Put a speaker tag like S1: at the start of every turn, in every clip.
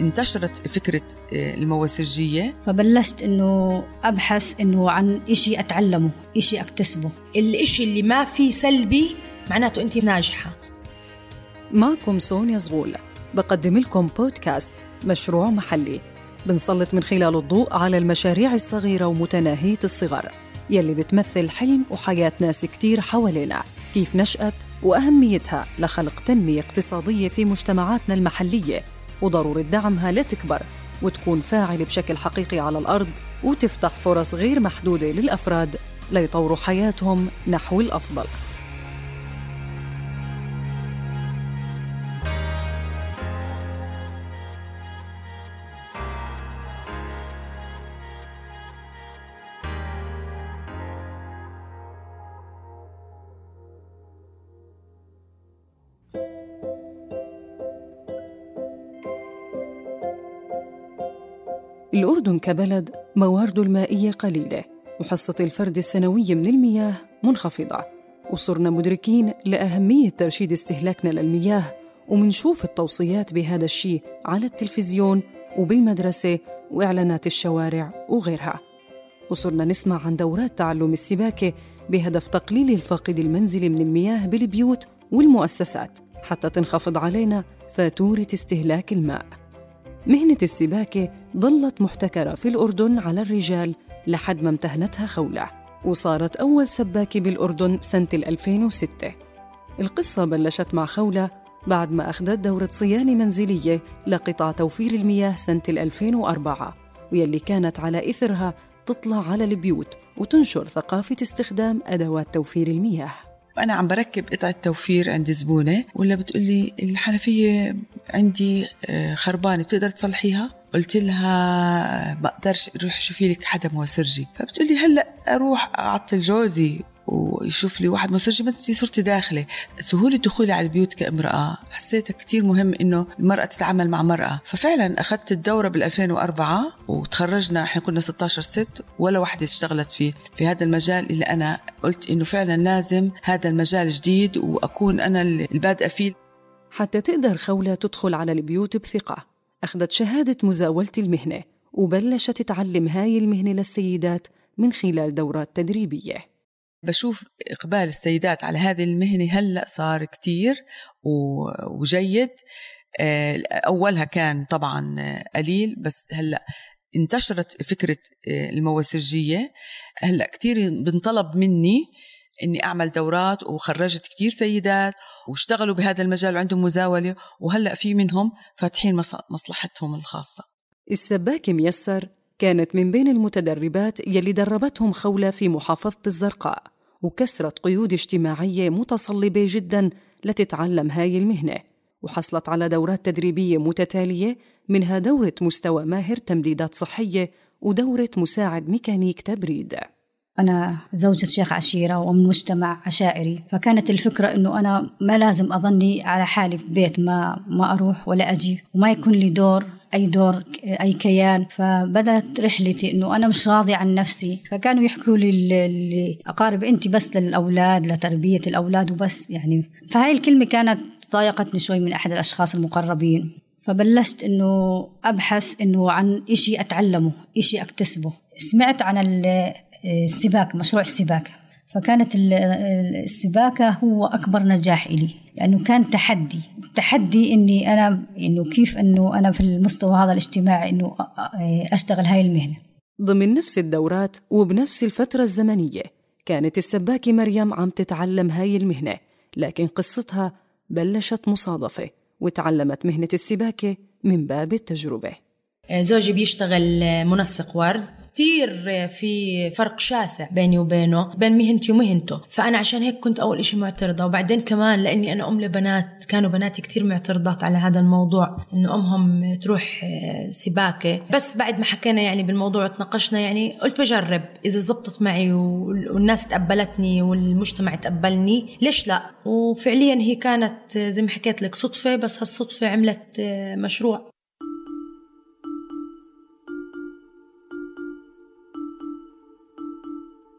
S1: انتشرت فكرة المواسرجية
S2: فبلشت إنه أبحث إنه عن إشي أتعلمه إشي أكتسبه.
S3: الإشي اللي ما فيه سلبي معناته أنت ناجحة.
S4: معكم سونيا زغول بقدم لكم بودكاست مشروع محلي. بنسلط من خلاله الضوء على المشاريع الصغيرة ومتناهية الصغر. يلي بتمثل حلم وحياة ناس كتير حوالينا. كيف نشأت وأهميتها لخلق تنمية اقتصادية في مجتمعاتنا المحلية. وضرورة دعمها لتكبر وتكون فاعلة بشكل حقيقي على الأرض وتفتح فرص غير محدودة للأفراد ليطوروا حياتهم نحو الأفضل. الأردن كبلد موارده المائية قليلة. وحصة الفرد السنوية من المياه منخفضة. وصرنا مدركين لأهمية ترشيد استهلاكنا للمياه ومنشوف التوصيات بهذا الشيء على التلفزيون وبالمدرسة وإعلانات الشوارع وغيرها. وصرنا نسمع عن دورات تعلم السباكة بهدف تقليل الفاقد المنزلي من المياه بالبيوت والمؤسسات حتى تنخفض علينا فاتورة استهلاك الماء. مهنة السباكة ظلت محتكرة في الأردن على الرجال لحد ما امتهنتها خولة وصارت أول سباكة بالأردن سنة 2006 القصة بلشت مع خولة بعد ما أخذت دورة صيانة منزلية لقطاع توفير المياه سنة 2004 ويلي كانت على إثرها تطلع على البيوت وتنشر ثقافة استخدام أدوات توفير المياه
S1: أنا عم بركب قطعة توفير عند زبونة ولا بتقولي الحنفية عندي خربانة بتقدر تصلحيها؟ قلت لها بقدرش روح شوفي لك حدا موسرجي. فبتقولي هلأ أروح أعطل جوزي ويشوف لي واحد مسرجي ما صرتي داخلة. سهولة دخولي على البيوت كامرأة حسيتها كتير مهم إنه المرأة تتعامل مع مرأة. ففعلا أخذت الدورة بال 2004 وتخرجنا إحنا كنا 16 ست ولا وحدة اشتغلت في في هذا المجال الا أنا قلت إنه فعلا لازم هذا المجال جديد وأكون أنا البادئة فيه.
S4: حتى تقدر خولة تدخل على البيوت بثقة. أخذت شهادة مزاولة المهنة وبلشت تعلم هاي المهنة للسيدات من خلال دورات تدريبية.
S1: بشوف إقبال السيدات على هذه المهنة هلأ صار كتير وجيد. أولها كان طبعا قليل بس هلأ انتشرت فكرة المواسرجية هلأ كتير بنطلب مني إني أعمل دورات وخرجت كثير سيدات واشتغلوا بهذا المجال وعندهم مزاولة وهلأ في منهم فاتحين مصلحتهم الخاصة.
S4: السباكه ميسر كانت من بين المتدربات يلي دربتهم خولة في محافظة الزرقاء وكسرت قيود اجتماعية متصلبة جدا لتتعلم هاي المهنة وحصلت على دورات تدريبية متتالية منها دورة مستوى ماهر تمديدات صحية ودورة مساعد ميكانيك تبريد
S2: أنا زوجة شيخ عشيرة ومن مجتمع عشائري فكانت الفكرة إنه أنا ما لازم أظني على حالي في بيت ما ما أروح ولا أجي وما يكون لي دور أي دور أي كيان فبدأت رحلتي إنه أنا مش راضية عن نفسي. فكانوا يحكوا لي أقارب أنت بس للأولاد لتربية الأولاد وبس يعني. فهاي الكلمة كانت ضايقتني شوي من أحد الأشخاص المقربين. فبلشت إنه أبحث إنه عن إشي أتعلمه إشي أكتسبه. سمعت عن السباكة مشروع السباكة. فكانت السباكة هو أكبر نجاح إلي لأنه كان تحدي. تحدي إني أنا إنه كيف إنه أنا في المستوى هذا الاجتماعي إنه أشتغل هاي المهنة.
S4: ضمن نفس الدورات وبنفس الفترة الزمنية كانت السباكة مريم عم تتعلم هاي المهنة لكن قصتها بلشت مصادفة وتعلمت مهنة السباكة من باب التجربة.
S3: زوجي بيشتغل منسق ورد كتير في فرق شاسع بيني وبينه بين مهنتي ومهنته. فأنا عشان هيك كنت أول إشي معترضة. وبعدين كمان لأني أنا أم لبنات كانوا بناتي كتير معترضات على هذا الموضوع. إنه أمهم تروح سباكة. بس بعد ما حكينا يعني بالموضوع وتناقشنا يعني قلت بجرب. إذا زبطت معي والناس تقبلتني والمجتمع تقبلني ليش لا؟ وفعليا هي كانت زي ما حكيت لك صدفة. بس هالصدفة عملت مشروع.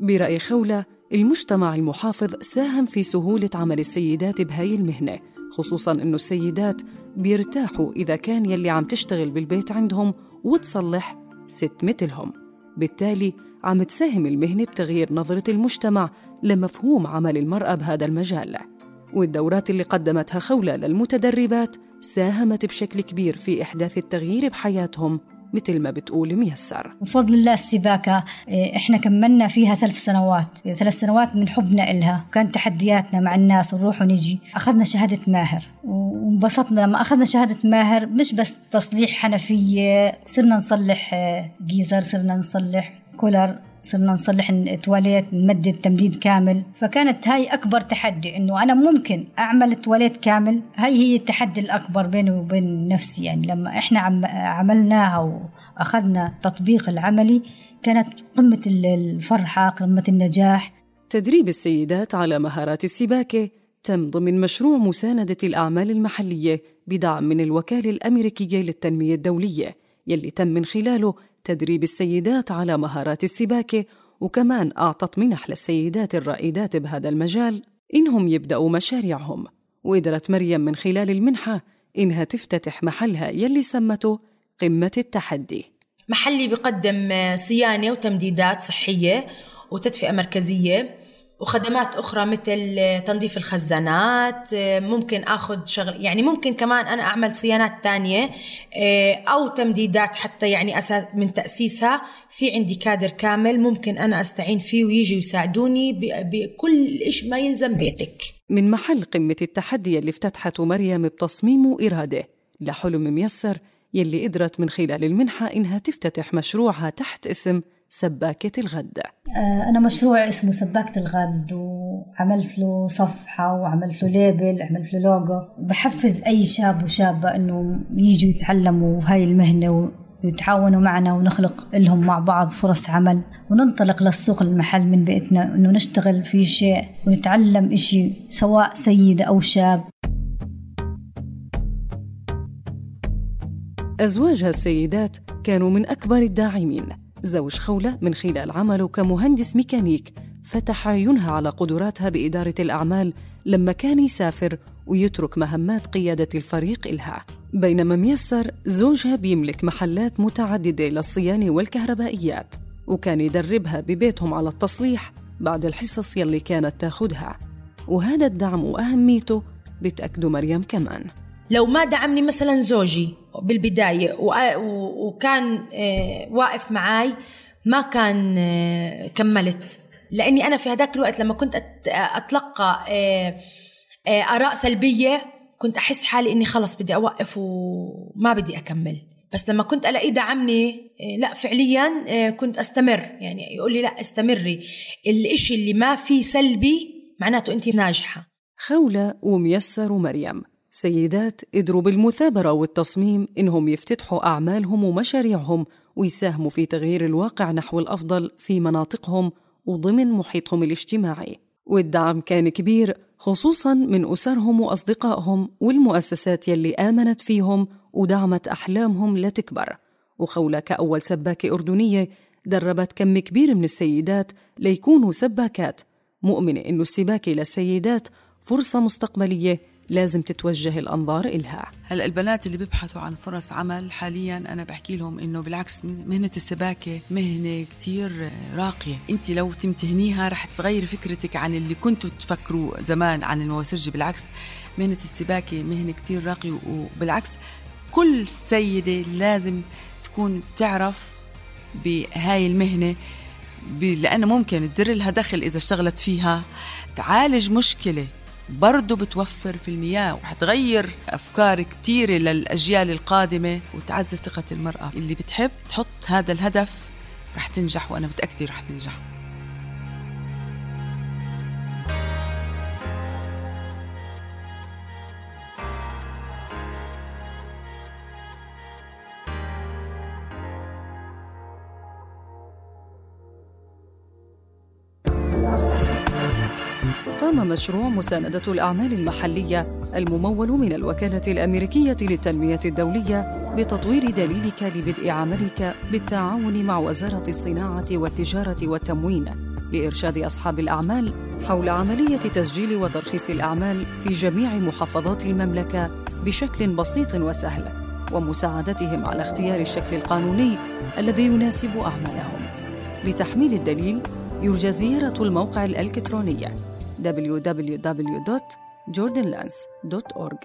S4: برأي خولة المجتمع المحافظ ساهم في سهولة عمل السيدات بهاي المهنة خصوصا أنه السيدات بيرتاحوا إذا كان يلي عم تشتغل بالبيت عندهم وتصلح ست مثلهم. بالتالي عم تساهم المهنة بتغيير نظرة المجتمع لمفهوم عمل المرأة بهذا المجال. والدورات اللي قدمتها خولة للمتدربات ساهمت بشكل كبير في إحداث التغيير بحياتهم مثل ما بتقول ميسر
S2: بفضل الله السباكة إيه، إحنا كملنا فيها ثلاث سنوات. ثلاث سنوات من حبنا إلها. كانت تحدياتنا مع الناس ونروح ونجي. أخذنا شهادة ماهر. وانبسطنا لما أخذنا شهادة ماهر. مش بس تصليح حنفية صرنا نصلح إيه، جيزر صرنا نصلح كولر. صرنا نصلح التواليت نمدد تمديد كامل. فكانت هاي أكبر تحدي إنه أنا ممكن أعمل تواليت كامل. هاي هي التحدي الأكبر بيني وبين نفسي. يعني لما إحنا عم عملناها وأخذنا تطبيق العملي كانت قمة الفرحة قمة النجاح.
S4: تدريب السيدات على مهارات السباكة تم ضمن مشروع مساندة الأعمال المحلية بدعم من الوكالة الأمريكية للتنمية الدولية يلي تم من خلاله تدريب السيدات على مهارات السباكة وكمان أعطت منح للسيدات الرائدات بهذا المجال إنهم يبدأوا مشاريعهم. وقدرت مريم من خلال المنحة إنها تفتتح محلها يلي سمته قمة التحدي.
S3: محلي بقدم صيانة وتمديدات صحية وتدفئة مركزية. وخدمات أخرى مثل تنظيف الخزانات ممكن أخذ شغل يعني ممكن كمان أنا أعمل صيانات تانية آه، أو تمديدات حتى يعني أساس من تأسيسها في عندي كادر كامل ممكن أنا أستعين فيه ويجي يساعدوني بكل إيش ما يلزم بيتك.
S4: من محل قمة التحدي اللي افتتحته مريم بتصميم وإرادة لحلم ميسر يلي قدرت من خلال المنحة إنها تفتتح مشروعها تحت اسم سباكة الغد.
S2: آه، أنا مشروع اسمه سباكة الغد وعملت له صفحة وعملت له ليبل عملت له لوجو. بحفز أي شاب وشابة إنه يجوا يتعلموا هاي المهنة ويتعاونوا معنا ونخلق لهم مع بعض فرص عمل. وننطلق للسوق المحل من بيتنا إنه نشتغل في شيء ونتعلم إشي سواء سيدة أو شاب.
S4: أزواجها السيدات كانوا من أكبر الداعمين. زوج خولة من خلال عمله كمهندس ميكانيك فتح عيونها على قدراتها بإدارة الأعمال لما كان يسافر ويترك مهمات قيادة الفريق إلها. بينما ميسر زوجها بيملك محلات متعددة للصيانة والكهربائيات وكان يدربها ببيتهم على التصليح بعد الحصص يلي كانت تاخدها. وهذا الدعم وأهميته بتأكدوا مريم كمان.
S3: لو ما دعمني مثلا زوجي بالبداية وكان آه، واقف معاي ما كان آه، كملت. لأني أنا في هذاك الوقت لما كنت أتلقى آه، آراء سلبية كنت أحس حالي إني خلص بدي أوقف وما بدي أكمل. بس لما كنت ألاقيه دعمني لا فعليا كنت أستمر. يعني يقول لي لا استمري. الإشي اللي ما فيه سلبي معناته أنت ناجحة.
S4: خولة وميسر ومريم. سيدات قدروا بالمثابرة والتصميم إنهم يفتتحوا أعمالهم ومشاريعهم ويساهموا في تغيير الواقع نحو الأفضل في مناطقهم وضمن محيطهم الاجتماعي. والدعم كان كبير خصوصا من أسرهم وأصدقائهم والمؤسسات يلي آمنت فيهم ودعمت أحلامهم لتكبر وخولة كأول سباكة أردنية دربت كم كبير من السيدات ليكونوا سباكات مؤمنة إنه السباكة للسيدات فرصة مستقبلية لازم تتوجه الأنظار إلها.
S1: هلا البنات اللي بيبحثوا عن فرص عمل حاليا أنا بحكي لهم إنه بالعكس مهنة السباكة مهنة كتير راقية. أنت لو تمتهنيها رح تغيري فكرتك عن اللي كنتوا تفكروا زمان عن المواسرجي بالعكس مهنة السباكة مهنة كتير راقية وبالعكس كل سيدة لازم تكون تعرف بهاي المهنة لأنه ممكن تدر لها دخل إذا اشتغلت فيها تعالج مشكلة. برضه بتوفر في المياه وحتغير أفكار كتيرة للأجيال القادمة وتعزز ثقة المرأة. اللي بتحب تحط هذا الهدف رح تنجح وأنا متأكدة رح تنجح.
S4: قام مشروع مساندة الأعمال المحلية الممول من الوكالة الأمريكية للتنمية الدولية بتطوير دليلك لبدء عملك بالتعاون مع وزارة الصناعة والتجارة والتموين لإرشاد أصحاب الأعمال حول عملية تسجيل وترخيص الأعمال في جميع محافظات المملكة بشكل بسيط وسهل ومساعدتهم على اختيار الشكل القانوني الذي يناسب أعمالهم لتحميل الدليل يرجى زيارة الموقع الإلكتروني www.jordanlance.org